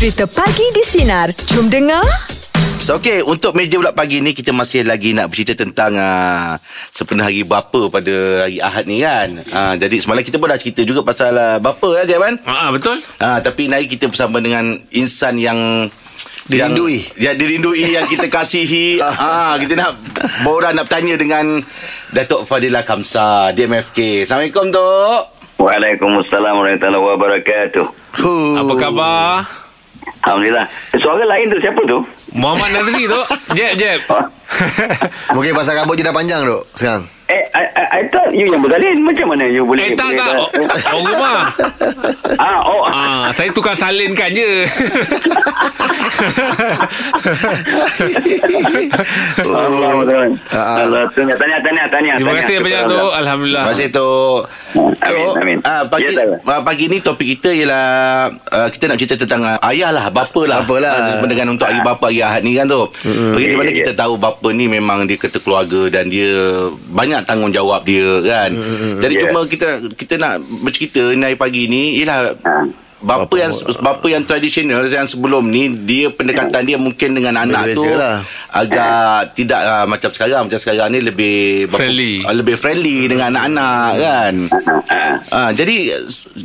Cerita Pagi di Sinar. Jom dengar. So, okay, untuk meja bulat pagi ni kita masih lagi nak bercerita tentang uh, sempena hari bapa pada hari Ahad ni kan. Uh, jadi semalam kita pun dah cerita juga pasal uh, bapa ya Jaban. Ah, betul. Uh, tapi hari kita bersama dengan insan yang Dirindui. Yang, yang dirindui yang kita kasihi. ah, kita nak borak nak bertanya dengan Datuk Fadilah Kamsa DMFK. Assalamualaikum Tok. Waalaikumsalam warahmatullahi wabarakatuh. Huh. Apa khabar? Alhamdulillah. Suara lain tu siapa tu? Muhammad Nazri tu. Jeb, Jeb. Oh, Mungkin pasal rambut je dah panjang dok sekarang. eh, I, thought you yang bersalin. Macam mana you boleh... Eh, tak, boleh tak. Oh, oh rumah. Ah, oh. Ah, saya tukar salinkan je. Allah, Allah. Ah, tanya, tanya, tanya, tanya. Terima kasih banyak tu. Alhamdulillah. Terima kasih Tok. Amin, amin. ah, pagi, Ya, ah, pagi ni topik kita ialah uh, kita nak cerita tentang uh, ayah lah, bapa lah. Bapa lah. Ah, Dengan untuk hari bapa, hari Ahad ni kan tu. Mm-hmm. Bagi di mana Ya, ya, kita ya. tahu bapa ni memang dia kata keluarga dan dia banyak tanggungjawab dia kan. Mm-hmm. Jadi Ya. cuma kita kita nak bercerita ni hari pagi ni ialah Ah. Bapa, Bapa- yang bapa yang tradisional yang sebelum ni dia pendekatan dia mungkin dengan anak tu lah. agak tidak uh, macam sekarang macam sekarang ni lebih bapa- Friendly. uh, lebih friendly dengan anak-anak kan. Ah. Ah, jadi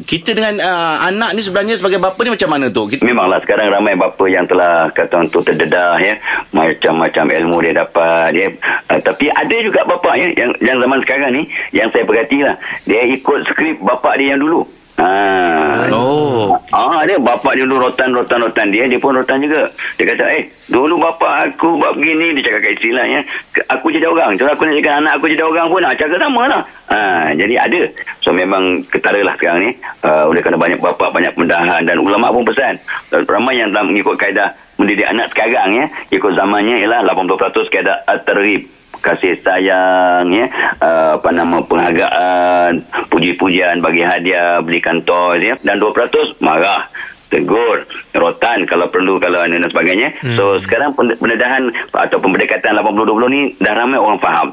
kita dengan uh, anak ni sebenarnya sebagai bapa ni macam mana tu? Kita, Memanglah sekarang ramai bapa yang telah kata untuk terdedah ya macam-macam ilmu dia dapat ya uh, tapi ada juga bapa ya yang yang zaman sekarang ni yang saya perhatilah dia ikut skrip bapa dia yang dulu Ah, oh. Ah, dia bapak dia dulu rotan, rotan, rotan. Dia, dia pun rotan juga. Dia kata, eh, dulu bapak aku buat begini. Dia cakap kat istilahnya, "Ke- aku jadi orang. Kalau aku nak jadikan anak aku jadi orang pun, nak cakap sama lah. Ah, jadi ada. So, memang ketara lah sekarang ni. Uh, oleh kerana banyak bapak, banyak pendahan. Dan ulama' pun pesan. Dan ramai yang telah mengikut kaedah mendidik anak sekarang, ya. Ikut zamannya ialah 80% kaedah at-targhib kasih sayang ya uh, apa nama penghargaan puji-pujian bagi hadiah belikan toys ya dan 2% marah tegur rotan kalau perlu kalau dan sebagainya hmm. so sekarang pen- pendedahan atau pendekatan 80-20 ni dah ramai orang faham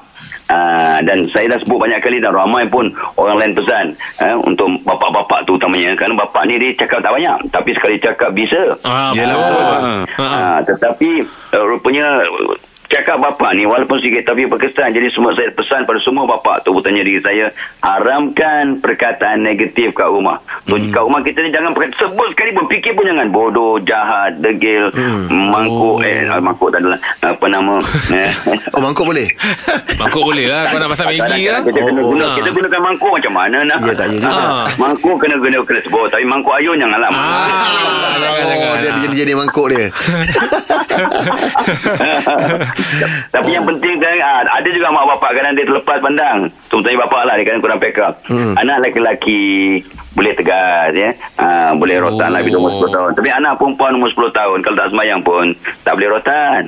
Uh, dan saya dah sebut banyak kali dan ramai pun orang lain pesan uh, untuk bapak-bapak tu utamanya kerana bapak ni dia cakap tak banyak tapi sekali cakap bisa Ah, Yelah, betul. Ah. Ah. Ha, tetapi uh, rupanya uh, cakap bapa ni walaupun sikit tapi berkesan jadi semua saya pesan pada semua bapa tu bertanya diri saya haramkan perkataan negatif kat rumah so, Hmm. kat rumah kita ni jangan perkata, sebut sekali pun fikir pun jangan bodoh jahat degil Hmm. mangkuk eh ah, mangkuk tak adalah apa nama eh. Oh mangkuk boleh? Mangkuk boleh lah. Kau nak masak Maggi lah. kita kena Oh, guna ah. kita gunakan mangkuk macam mana nak Ya tak ya juga. Ah. mangkuk kena guna kena sebut tapi mangkuk ayun janganlah Ah, Oh jadi jadi mangkuk dia. Tapi yang penting kan ah, ada juga mak bapak kadang dia terlepas pandang. Contohnya bapak lah dia kadang kurang pick up. Hmm. Anak lelaki boleh tegas ya. Ah, boleh rotan Oh. lah bila umur 10 tahun. Tapi anak perempuan umur 10 tahun kalau tak semayang pun tak boleh rotan.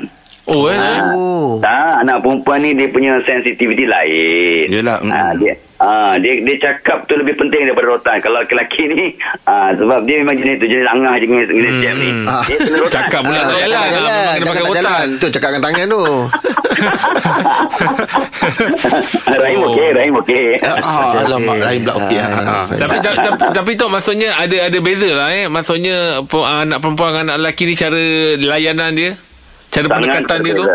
Oh, eh. Oh. Tak, anak perempuan ni dia punya sensitivity lain. Yelah, mm. Ah, dia Ah, dia dia cakap tu lebih penting daripada rotan. Kalau lelaki ni ah, sebab dia memang jenis tu jenis angah jenis jenis Hmm. jam ni. Ah. Dia kena rotan. Cakap pula tak jalan. Cakap Ah, jalan. memang kena pakai rotan. Tu cakap dengan tangan tu. Rahim Oh. okey, Rahim okey. Ah, alamak, lain pula okey. Ah, Ah, ah. Tapi, tapi, tapi, tu maksudnya ada ada beza lah eh. Maksudnya anak perempuan dengan anak lelaki ni cara layanan dia. Cara pendekatan dia tu.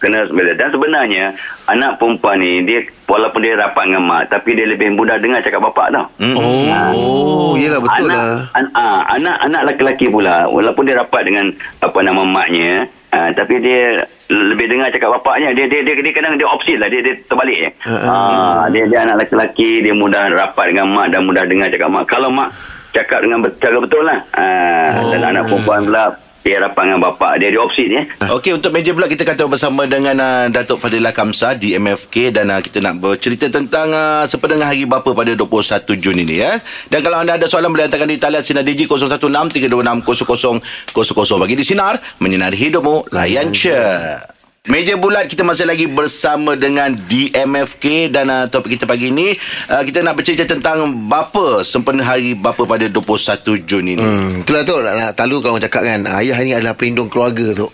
Kena berbeza. Dan sebenarnya anak perempuan ni dia walaupun dia rapat dengan mak tapi dia lebih mudah dengar cakap bapak tau. Mm. Oh, yelah betul anak, lah. An, ah, anak anak lelaki pula walaupun dia rapat dengan apa nama maknya ah, tapi dia lebih dengar cakap bapaknya dia dia dia, dia kadang dia opposite lah dia dia terbalik ya. Uh, uh. Ah, dia dia anak lelaki dia mudah rapat dengan mak dan mudah dengar cakap mak. Kalau mak cakap dengan cara betul lah. Ah, dan anak perempuan pula dia rapat dengan bapak dia dia opposite ya. Okey untuk meja pula kita kata bersama dengan uh, Datuk Fadilah Kamsa di MFK dan uh, kita nak bercerita tentang uh, sepedengar hari bapa pada 21 Jun ini ya. Dan kalau anda ada soalan boleh hantarkan di talian sinar digi 0163260000 bagi di sinar menyinari hidupmu layan je. Meja bulat kita masih lagi bersama dengan DMFK dan uh, topik kita pagi ini uh, kita nak bercerita tentang bapa sempena hari bapa pada 21 Jun ini. Hmm, itulah tu nak, nak tahu kalau orang cakap kan ayah ni adalah pelindung keluarga tu.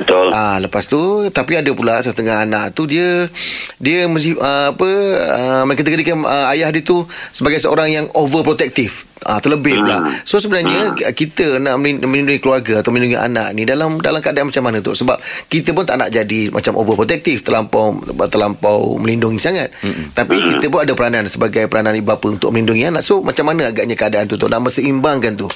Betul. Ah lepas tu tapi ada pula setengah anak tu dia dia mesti uh, apa uh, mengkategorikan uh, ayah dia tu sebagai seorang yang overprotective. Ah terlebih pula. So sebenarnya Hmm. kita nak melin- melindungi keluarga atau melindungi anak ni dalam dalam keadaan macam mana tu? Sebab kita pun tak nak jadi macam overprotective terlampau terlampau melindungi sangat. Tapi kita pun ada peranan sebagai peranan ibu bapa untuk melindungi anak. So macam mana agaknya keadaan tu tu nak berseimbangkan tu?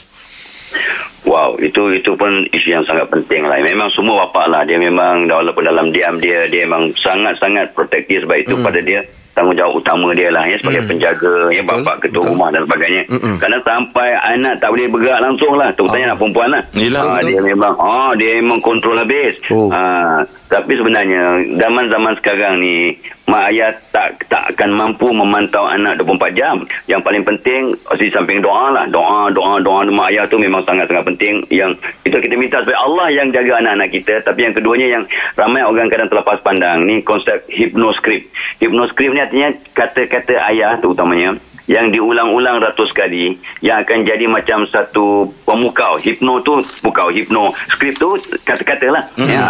Wow, itu itu pun isu yang sangat penting lah. Memang semua bapa lah. Dia memang walaupun dalam diam dia, dia memang sangat-sangat protektif sebab itu pada dia tanggungjawab utama dia lah ya sebagai penjaga ya bapa ketua betul. rumah dan sebagainya Mm-mm. kerana sampai anak tak boleh bergerak langsung lah terutamanya Ah. anak perempuan lah Yelah. Ah, Betul. dia memang oh, dia memang kontrol habis Oh. Ah, tapi sebenarnya zaman-zaman sekarang ni mak ayah tak tak akan mampu memantau anak 24 jam yang paling penting di samping doa lah doa doa doa mak ayah tu memang sangat-sangat penting yang itu kita minta supaya Allah yang jaga anak-anak kita tapi yang keduanya yang ramai orang kadang terlepas pandang ni konsep hypnoscript hypnoscript ni artinya kata-kata ayah terutamanya yang diulang-ulang ratus kali yang akan jadi macam satu pemukau hipno tu pukau hipno skrip tu kata-kata lah mm. ya.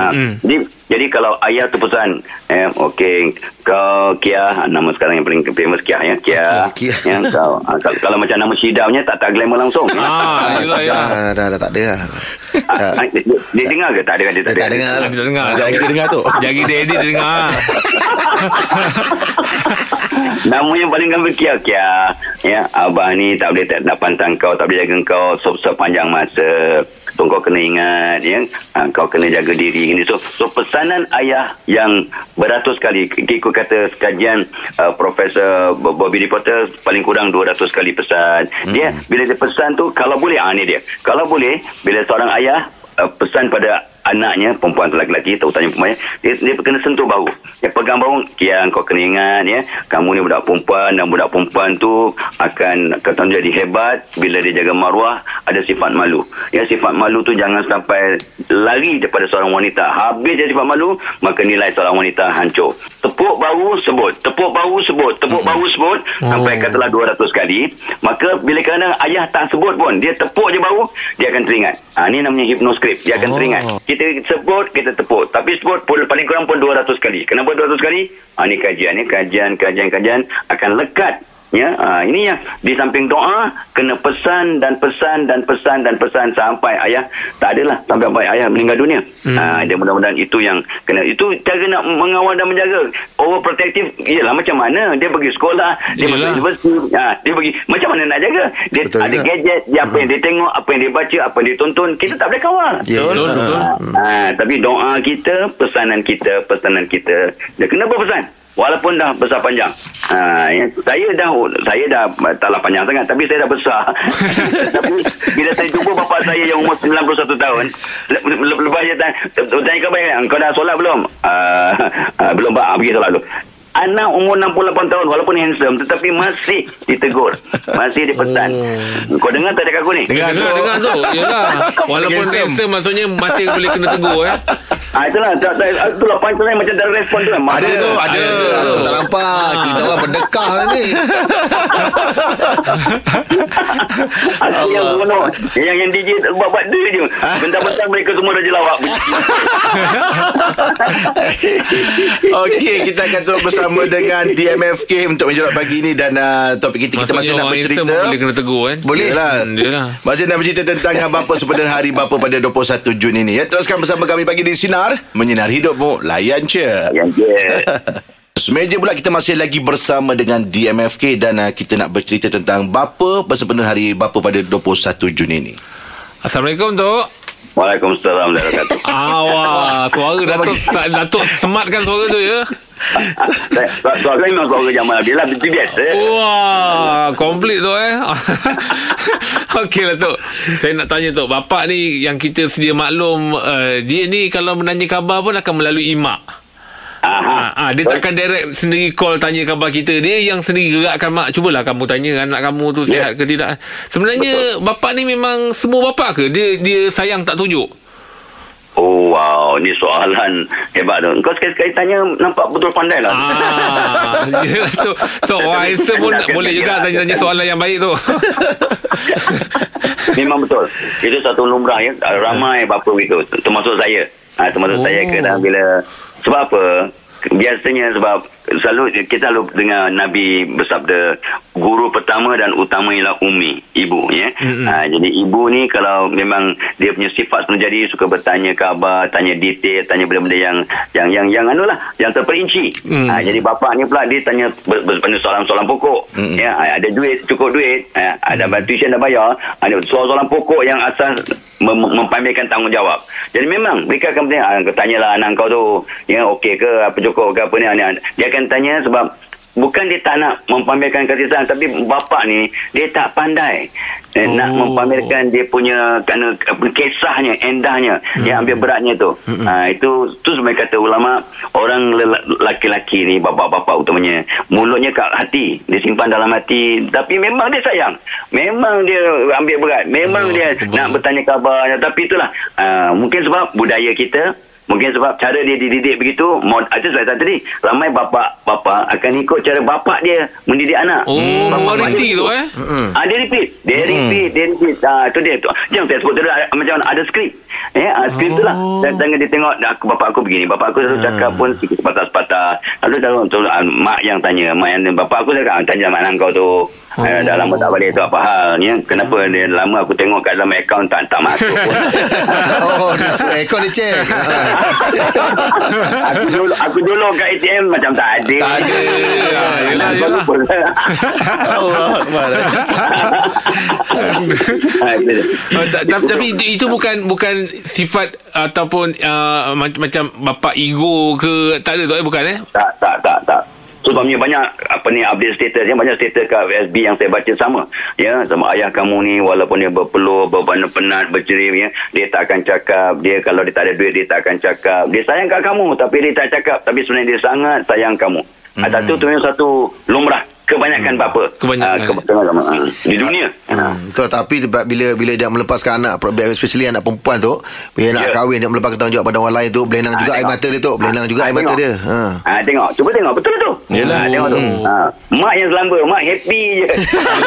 jadi jadi kalau ayah tu pesan eh, okey kau Kia nama sekarang yang paling famous Kia ya Kia, Kia. ya kau ah, kalau, kalau macam nama Syidamnya tak tak glamour langsung ya. Ah, Ah, yelah, dah, yelah. dah, dah, dah, tak ada lah. Ah, ah, dia, dia dengar ke tak ada dia tak Dia ada tak dengar lah. Kita dengar. Sekejap kita dengar tu. Jagi dia edit dia dengar. Nama yang paling gembira Kia Kia ya abah ni tak boleh tak nak pantang kau tak boleh jaga kau se- sepanjang masa so kau kena ingat ya. Ha, kau kena jaga diri. Gini so so pesanan ayah yang beratus kali. Ikut kata kajian uh, profesor Bo- Bobby Reporter paling kurang 200 kali pesan. Dia bila dia pesan tu kalau boleh ah ni dia. Kalau boleh bila seorang ayah uh, pesan pada anaknya perempuan atau lelaki terutamanya perempuan dia, dia kena sentuh bahu. Dia pegang bahu Kia kau kena ingat ya kamu ni budak perempuan dan budak perempuan tu akan kata jadi hebat bila dia jaga maruah ada sifat malu. Ya sifat malu tu jangan sampai lari daripada seorang wanita. Habis dia sifat malu maka nilai seorang wanita hancur. Tepuk bahu sebut. Tepuk bahu sebut. Tepuk bahu sebut. Sampai katalah 200 kali maka bila kadang ayah tak sebut pun dia tepuk je bahu dia akan teringat. Ha, ni namanya hypnoscript dia akan Oh. teringat kita sebut kita tepuk. Tapi sebut pun paling kurang pun 200 kali. Kenapa 200 kali? Ha, ni kajian ni kajian kajian kajian. Akan lekat ya ha, ini yang di samping doa kena pesan dan pesan dan pesan dan pesan sampai ayah tak adalah sampai sampai ayah meninggal dunia hmm. ha, dia mudah-mudahan itu yang kena itu cara nak mengawal dan menjaga overprotective ialah macam mana dia pergi sekolah dia masuk universiti ha, dia pergi macam mana nak jaga dia Betul ada juga. gadget dia apa yang dia tengok apa yang dia baca apa yang dia tonton kita tak boleh kawal Ya, Betul, betul. Ha, tapi doa kita, pesanan kita, pesanan kita. Dia kena berpesan. Walaupun dah besar panjang. Ha, ya, saya dah saya dah taklah panjang sangat tapi saya dah besar. tapi bila saya jumpa bapa saya yang umur 91 tahun, le- le- lepas dia tanya, tanya kau baik, kau dah solat belum? Uh, uh, belum pak, Ah, pergi solat dulu. Anak umur 68 tahun walaupun handsome tetapi masih ditegur. Masih dipesan. Kau dengar tak ada aku ni? Dengar Dengar, tu. dengar tu. Yelah. Walaupun Handsome. handsome maksudnya masih boleh kena tegur eh. Ah itulah tak, tak, itulah punchline macam tak ada respon tu kan. Ada, Mak- ada, ada. Aku tak nampak. Kita orang berdekah ni. Aku yang bunuh Yang yang DJ buat-buat dia je Bentar-bentar mereka semua dah jelawak Okey, kita akan terus bersama dengan DMFK untuk menjawab pagi ini dan uh, topik kita kita masih Maksudnya nak bercerita. boleh kena tegur kan. Boleh. Yalah. Hmm, yelah. Masih nak bercerita tentang bapa sempena hari bapa pada 21 Jun ini. Ya, teruskan bersama kami pagi di Sinar. Menyinar hidupmu. Layan je. Je Semeja pula kita masih lagi bersama dengan DMFK dan uh, kita nak bercerita tentang bapa bersempena hari bapa pada 21 Jun ini. Assalamualaikum Tok. Waalaikumsalam warahmatullahi wabarakatuh Ah, wah, suara Datuk Datuk sematkan suara tu ya. Ah, saya- memang suara Jamal Abdul lah biasa Wah, komplit tu eh. Okey lah Tok. Saya nak tanya Tok, bapak ni yang kita sedia maklum uh, dia ni kalau menanya khabar pun akan melalui imak. Aha. Ha, ha, dia takkan direct sendiri call tanya khabar kita. Dia yang sendiri gerakkan mak. Cubalah kamu tanya anak kamu tu Ya. sihat ke tidak. Sebenarnya bapak ni memang semua bapak ke? Dia dia sayang tak tunjuk. Oh wow Ni soalan hebat tu. Kau sekali-sekali tanya Nampak betul pandai lah. Ah, ya tu. So, wah, Aisyah pun boleh juga kan, tanya-tanya soalan yang baik tu. Memang betul. Itu satu lumrah ya. Ramai bapa begitu. Termasuk saya. Ha, termasuk Oh. saya kadang bila sebab apa biasanya sebab selalu kita selalu dengar Nabi bersabda guru pertama dan utama ialah umi ibu ya Mm-mm. ha, jadi ibu ni kalau memang dia punya sifat sepenuh jadi suka bertanya khabar tanya detail tanya benda-benda yang yang yang yang anulah yang terperinci Mm. ha, jadi bapa ni pula dia tanya ber- ber- ber- soalan-soalan pokok Mm-mm. ya ada duit cukup duit ha, ada mm. tuition dah bayar ada soalan-soalan pokok yang asas mem- mempamerkan tanggungjawab jadi memang mereka akan bertanya ah, tanyalah anak kau tu ya okey ke apa cukup ke apa ni ni. dia akan tanya sebab bukan dia tak nak mempamerkan kasih sayang tapi bapa ni dia tak pandai. Eh, nak Oh. mempamerkan dia punya kerana kisahnya endahnya. Yang ambil beratnya tu. Ha, itu tu sebenarnya kata ulama orang lel- laki-laki ni bapa-bapa utamanya mulutnya kat hati. Dia simpan dalam hati. Tapi memang dia sayang. Memang dia ambil berat. Memang Oh, dia betul. nak bertanya khabarnya tapi itulah uh, mungkin sebab budaya kita Mungkin sebab cara dia dididik begitu mod, Itu sebab tadi Ramai bapa-bapa Akan ikut cara bapa dia Mendidik anak Oh, dia- tu eh. Ah, dia repeat. Dia repeat. Dia repeat. Ah, tu dia. Tu. Jangan saya sebut tu ada, macam ada skrip. Eh, ah, skrip tu lah. Oh. Dan jangan dia tengok, "Dah, aku, bapak aku begini. Bapak aku selalu cakap pun sikit sepatah-sepatah. Lalu dalam tu, ah, mak yang tanya. Mak yang bapak aku cakap, "Ah, tanya mak kau tu. Eh, dah lama tak balik tu apa hal. Ya? Kenapa dia lama aku tengok kat dalam akaun tak, tak masuk pun. oh, dia. Ekor dia check. aku dulu aku dulu kat ATM macam tak ada. Tak ada. Ah, yelah, yelah. Allah Akbar. Ah. Oh, tapi itu bukan bukan sifat ataupun uh, mac- macam bapa ego ke tak ada tu eh bukan eh Tak, tak, tak, tak. Sebabnya banyak apa ni update status yang banyak status kat FB yang saya baca sama. Ya, sama ayah kamu ni walaupun dia berpeluh, berpenat, bercerim ya, dia tak akan cakap. Dia kalau dia tak ada duit dia tak akan cakap. Dia sayang kat kamu tapi dia tak cakap tapi sebenarnya dia sangat sayang kamu. Hmm. Satu tu memang satu lumrah kebanyakan bapa. Kebanyakan. Ah, kebanyakan ah, di dunia. Hmm, betul tapi sebab bila bila dia melepaskan anak especially anak perempuan tu bila nak Ya. kahwin dia melepaskan tanggungjawab pada orang lain tu belenang Ah, juga air tengok. mata dia tu belenang juga Ah, air mata tengok. dia ha Ah tengok, cuba tengok betul tu. Yelah. Ah, tengok tu. Ah, mak yang selamba, mak happy je.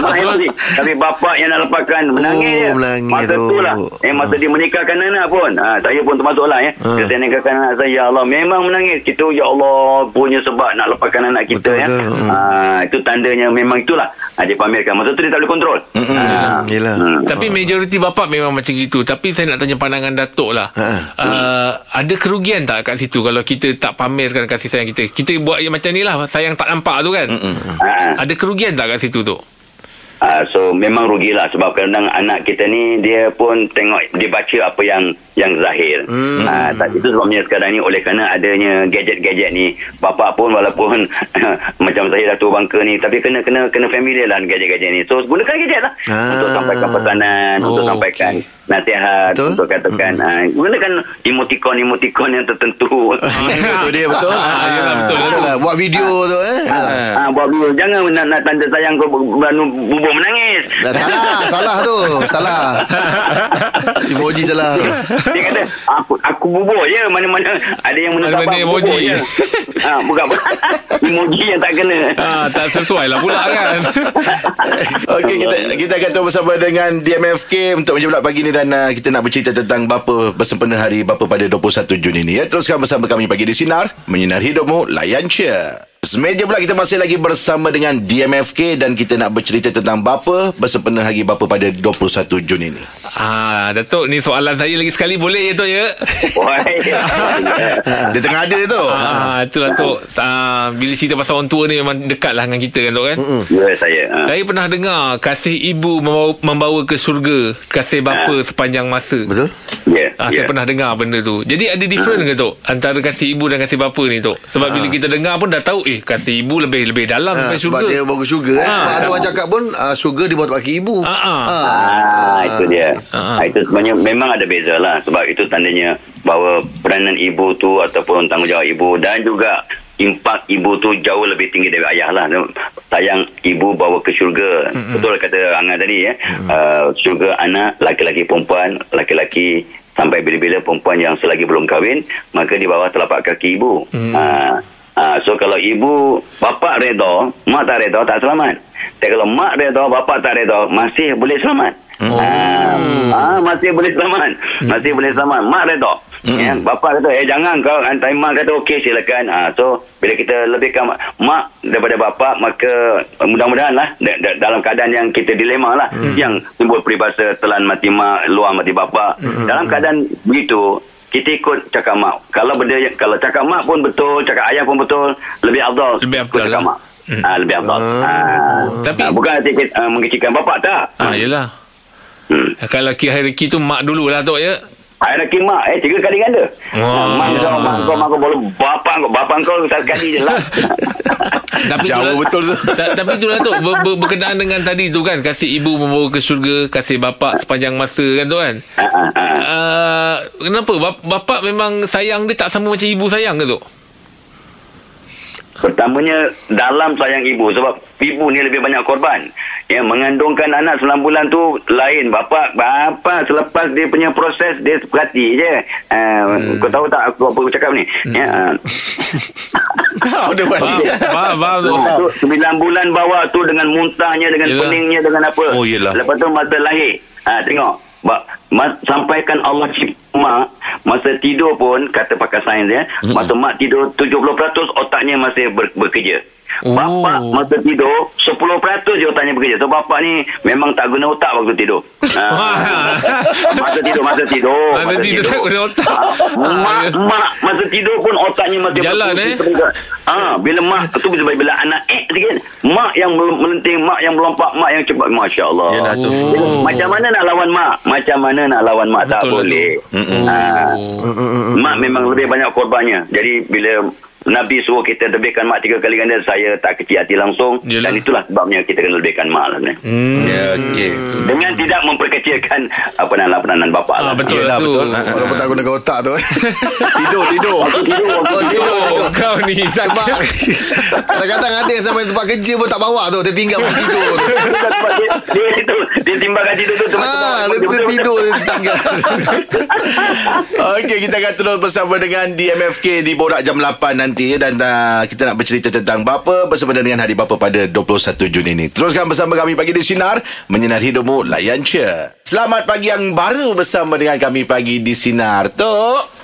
mak happy. Tapi bapak yang nak lepaskan menangis Oh, je. menangis masa tu. tu lah. Eh masa dia menikahkan anak pun. Ah, saya pun termasuklah ya. Ah. Dia nikahkan anak saya, ya Allah memang menangis. Kita ya Allah punya sebab nak lepaskan anak kita Betul, ya. betul. Hmm. Ah, itu tandanya memang itulah. Ah, dia pamerkan. Masa tu dia tak boleh kontrol. Ah, Yelah. hmm. Tapi majoriti bapa memang macam gitu. Tapi saya nak tanya pandangan Datuk lah. Ha. Uh, ada kerugian tak kat situ kalau kita tak pamerkan kasih sayang kita? Kita buat yang macam ni lah. Sayang tak nampak tu kan? Ah, Ada kerugian tak kat situ tu? Uh, so memang rugilah sebab kadang anak kita ni dia pun tengok dia baca apa yang yang zahir. Hmm. Uh, tak, itu sebabnya sekarang ni oleh kerana adanya gadget-gadget ni bapa pun walaupun macam saya dah tua bangka ni tapi kena kena kena familiar lah gadget-gadget ni. So gunakan gadget lah Ah. untuk sampaikan pesanan, Oh, untuk sampaikan nasihat, Betul. untuk katakan uh, gunakan emoticon-emoticon yang tertentu. Betul dia betul. Ah, yelah, betul. betul lah buat video tu eh ha. Ah, buat video. Jangan nak, nak tanda sayang kau bubur menangis. Dah salah salah tu salah emoji salah tu Dia kata aku aku bubur je mana-mana ada yang menetap Mana-mana bubur emoji. je. ha, bukan emoji yang tak kena. Ah, tak sesuai lah pula kan? Okey kita kita akan terus bersama dengan DMFK untuk bulat pagi ni dan uh, kita nak bercerita tentang bapa bersempena hari bapa pada 21 Jun ini ya. Teruskan bersama kami pagi di sinar menyinar hidupmu layan je. Meja pula kita masih lagi bersama dengan DMFK dan kita nak bercerita tentang bapa bersempena hari bapa pada 21 Jun ini. ah, Datuk ni soalan saya lagi sekali boleh ya Tok ya? Dia tengah ada tu. Ah, itulah Tok. Ah, bila cerita pasal orang tua ni memang dekat lah dengan kita kan Tok kan? ya saya. Ha. Saya pernah dengar kasih ibu membawa, membawa ke syurga, kasih bapa sepanjang masa. betul Ya. Ah, ya. Saya pernah dengar benda tu. Jadi ada different ke Tok antara kasih ibu dan kasih bapa ni Tok? Sebab bila kita dengar pun dah tahu eh kasih ibu lebih lebih dalam ha, sampai sebab syurga. dia bawa ke syurga eh. Ah. sebab ada orang cakap pun uh, syurga dibuat kaki ibu Ah, ah. Ah, itu dia. Ah. Ah. itu sebenarnya memang ada beza lah sebab itu tandanya bahawa peranan ibu tu ataupun tanggungjawab ibu dan juga impak ibu tu jauh lebih tinggi dari ayah lah. Sayang ibu bawa ke syurga. Mm-hmm. Betul kata Angah tadi ya. Mm-hmm. Uh, syurga anak laki-laki perempuan, laki-laki sampai bila-bila perempuan yang selagi belum kahwin maka di bawah telapak kaki ibu. Mm-hmm. Uh, uh, so kalau ibu bapa redha, mak tak redha tak selamat. Tapi kalau mak redha, bapa tak redha masih boleh selamat. Oh. Ah, ah, masih boleh selamat. Masih boleh selamat. Mak redha. Ya, bapa kata, eh jangan kau hantar mak kata okey silakan. Ha, so bila kita lebihkan mak, mak daripada bapa maka uh, mudah-mudahan lah da- da- dalam keadaan yang kita dilema lah yang timbul peribahasa telan mati mak luar mati bapa. Dalam keadaan begitu kita ikut cakap mak. Kalau benda yang- kalau cakap mak pun betul, cakap ayah pun betul, lebih afdal. Lebih afdal cakap lah. mak. Ah, lebih afdal. Ah. Tapi- Ah, bukan kita, uh, mengkecilkan bapa tak. Ah, yelah. Hmm. Kalau kira hierarki tu mak dululah tu ya. Hierarki mak eh tiga kali ganda. Mak kau, mak kau, mak kau boleh bapa kau, bapa kau satu kali je lah. Tapi Jauh itulah- betul tu. Ta- tapi itulah tu ber, ber, berkenaan dengan tadi tu kan kasih ibu membawa ke syurga, kasih bapa sepanjang masa kan tu kan. Uh, kenapa bap, bapak memang sayang dia tak sama macam ibu sayang ke tu? Pertamanya dalam sayang ibu sebab ibu ni lebih banyak korban. Ya mengandungkan anak 9 bulan tu lain bapa bapa selepas dia punya proses dia perhati je. Uh, kau tahu tak aku apa aku cakap ni? Ya. Uh, Oh, dia Faham, faham, faham tu. tu 9 bulan bawa tu dengan muntahnya dengan Yelah. peningnya dengan apa. Oh, yelah. Lepas tu masa lahir. Ha, tengok. Ba, mas, sampaikan Allah cipta mak masa tidur pun kata pakar sains ya masa mak tidur 70% otaknya masih ber, bekerja Oh. Bapa masa tidur 10% je otaknya bekerja So bapa ni memang tak guna otak waktu tidur ha. Masa tidur Masa tidur Masa tidur tak guna otak. ha. Mak, mak masa tidur pun otaknya masih Jalan, eh? Ha, bila mak tu bila, bila anak eh sikit mak yang mel- melenting mak yang melompat mak yang cepat masya-Allah Yelah tu. Bila, macam mana nak lawan mak macam mana nak lawan mak tak Betul lah tu. boleh ha, Oh. mak memang lebih banyak korbannya jadi bila Nabi suruh kita lebihkan mak tiga kali ganda saya tak kecil hati langsung Yelah. dan itulah sebabnya kita kena lebihkan mak lah sebenarnya Hmm. Ya, okey. dengan tidak memperkecilkan apa nama peranan bapa Ah, lah betul Yelah, lah tu. betul. Walaupun tak gunakan otak tu. Tidur, tidur. Tidur, Oh, tidur. kau ni tak Sebab Kadang-kadang ada sampai tempat kerja pun tak bawa tu Dia tinggal tidur tu dia, dia, itu dia timbangkan tidur tu Ah, dia tertidur dia tinggal Okey, kita akan terus bersama dengan DMFK di Borak Jam 8 nanti ya dan uh, kita nak bercerita tentang bapa bersama dengan Hari Bapa pada 21 Jun ini. Teruskan bersama kami pagi di Sinar, menyinar hidupmu layan cia. Selamat pagi yang baru bersama dengan kami pagi di Sinar. Tok.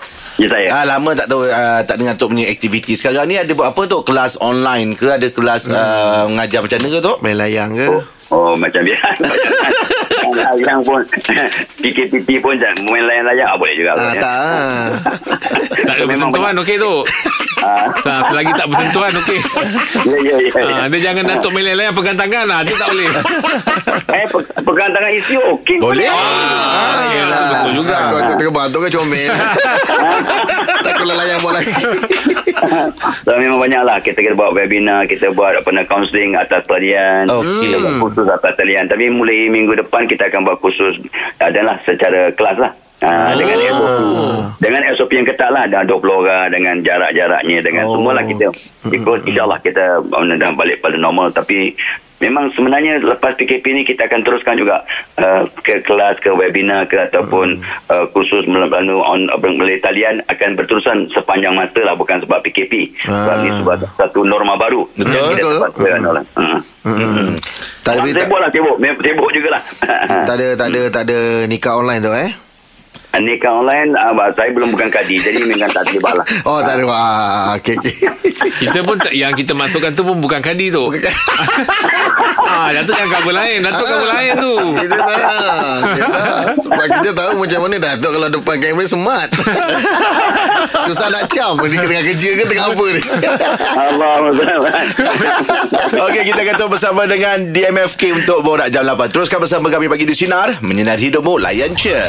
Ya saya Ah lama tak tahu uh, tak dengar Tok punya aktiviti sekarang ni ada buat apa Tok? Kelas online ke ada kelas uh, mengajar macam mana ke Tok? Main layang ke Oh macam biasa Yang pun PKPT pun jangan Main layan-layan ah, Boleh juga Ah, ya. tak ah. tak ada Memang bersentuhan okey tu. Ah, Ha, selagi tak bersentuhan okey. Ya ya ya, ya. Ha, dia jangan datuk meleleh pegang tangan lah. Dia tak boleh. Eh pe- pegang tangan isi okey Boleh? Ah, yelah, betul juga. Aku, aku terbang tu kan comel Takutlah layang buat lagi so, Memang banyak lah Kita kena buat webinar Kita buat apa nak counselling Atas talian Okey. Kita buat kursus atas talian Tapi mulai minggu depan Kita akan buat kursus Adalah secara kelas lah Ha, dengan SOP dengan SOP yang ketat lah. Dah 20 orang dengan jarak-jaraknya dengan oh. semualah kita ikut. insyaAllah kita uh, dah balik pada normal. Tapi memang sebenarnya lepas PKP ni kita akan teruskan juga uh, ke kelas ke webinar ke ataupun uh, kursus melalui on melalui talian akan berterusan sepanjang masa lah. Bukan sebab PKP sebab ni sebab satu norma baru. Betul, betul. Hmm. Hmm. Tak ada Sibuk lah sibuk. Sibuk jugalah. Tak ada tak ada tak ada nikah online tu eh Nikah online uh, Saya belum bukan kadi Jadi memang tak terlibat lah Oh tak ada ah, okay, okay. Kita pun tak, yang kita masukkan tu pun bukan kadi tu. ah, Datuk kan cover lain. Datuk cover lain tu. Kita tak Yelah. Sebab kita tahu macam mana Datuk kalau depan kamera smart Susah nak cam Dia tengah kerja ke tengah apa ni Allah Okey, kita akan bersama dengan DMFK untuk Borak Jam 8. Teruskan bersama kami pagi di Sinar, menyinar hidupmu layan cia.